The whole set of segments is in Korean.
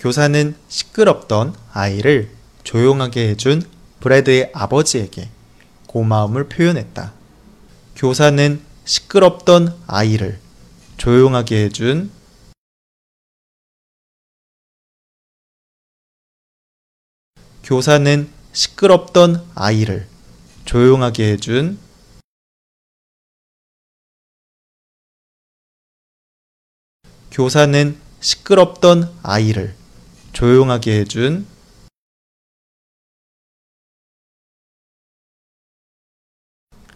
교사는 시끄럽던 아이를 조용하게 해준 브래드의 아버지에게 고마움을 표현했다. 교사는 시끄럽던 아이를 조용하게 해준 교사는 시끄럽던 아이를 조용하게 해준 교사는 시끄럽던 아이를 조용하게 해준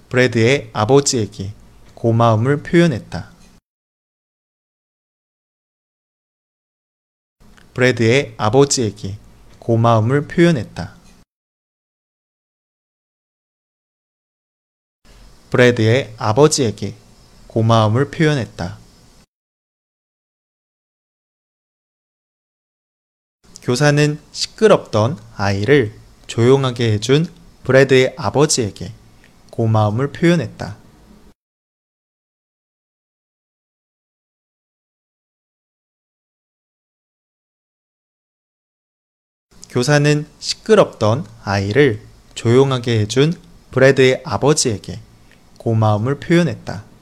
브래드의 아버지에게 고마움을 표현했다. 브래드의 아버지에게 고마움을 표현했다. 브래드의 아버지에게 고마움을 표현했다. 교사는 시끄럽던 아이를 조용하게 해준 브래드의 아버지에게 고마움을 표현했다. 교사는 시끄럽던 아이를 조용하게 해준 브래드의 아버지에게 고마움을 표현했다.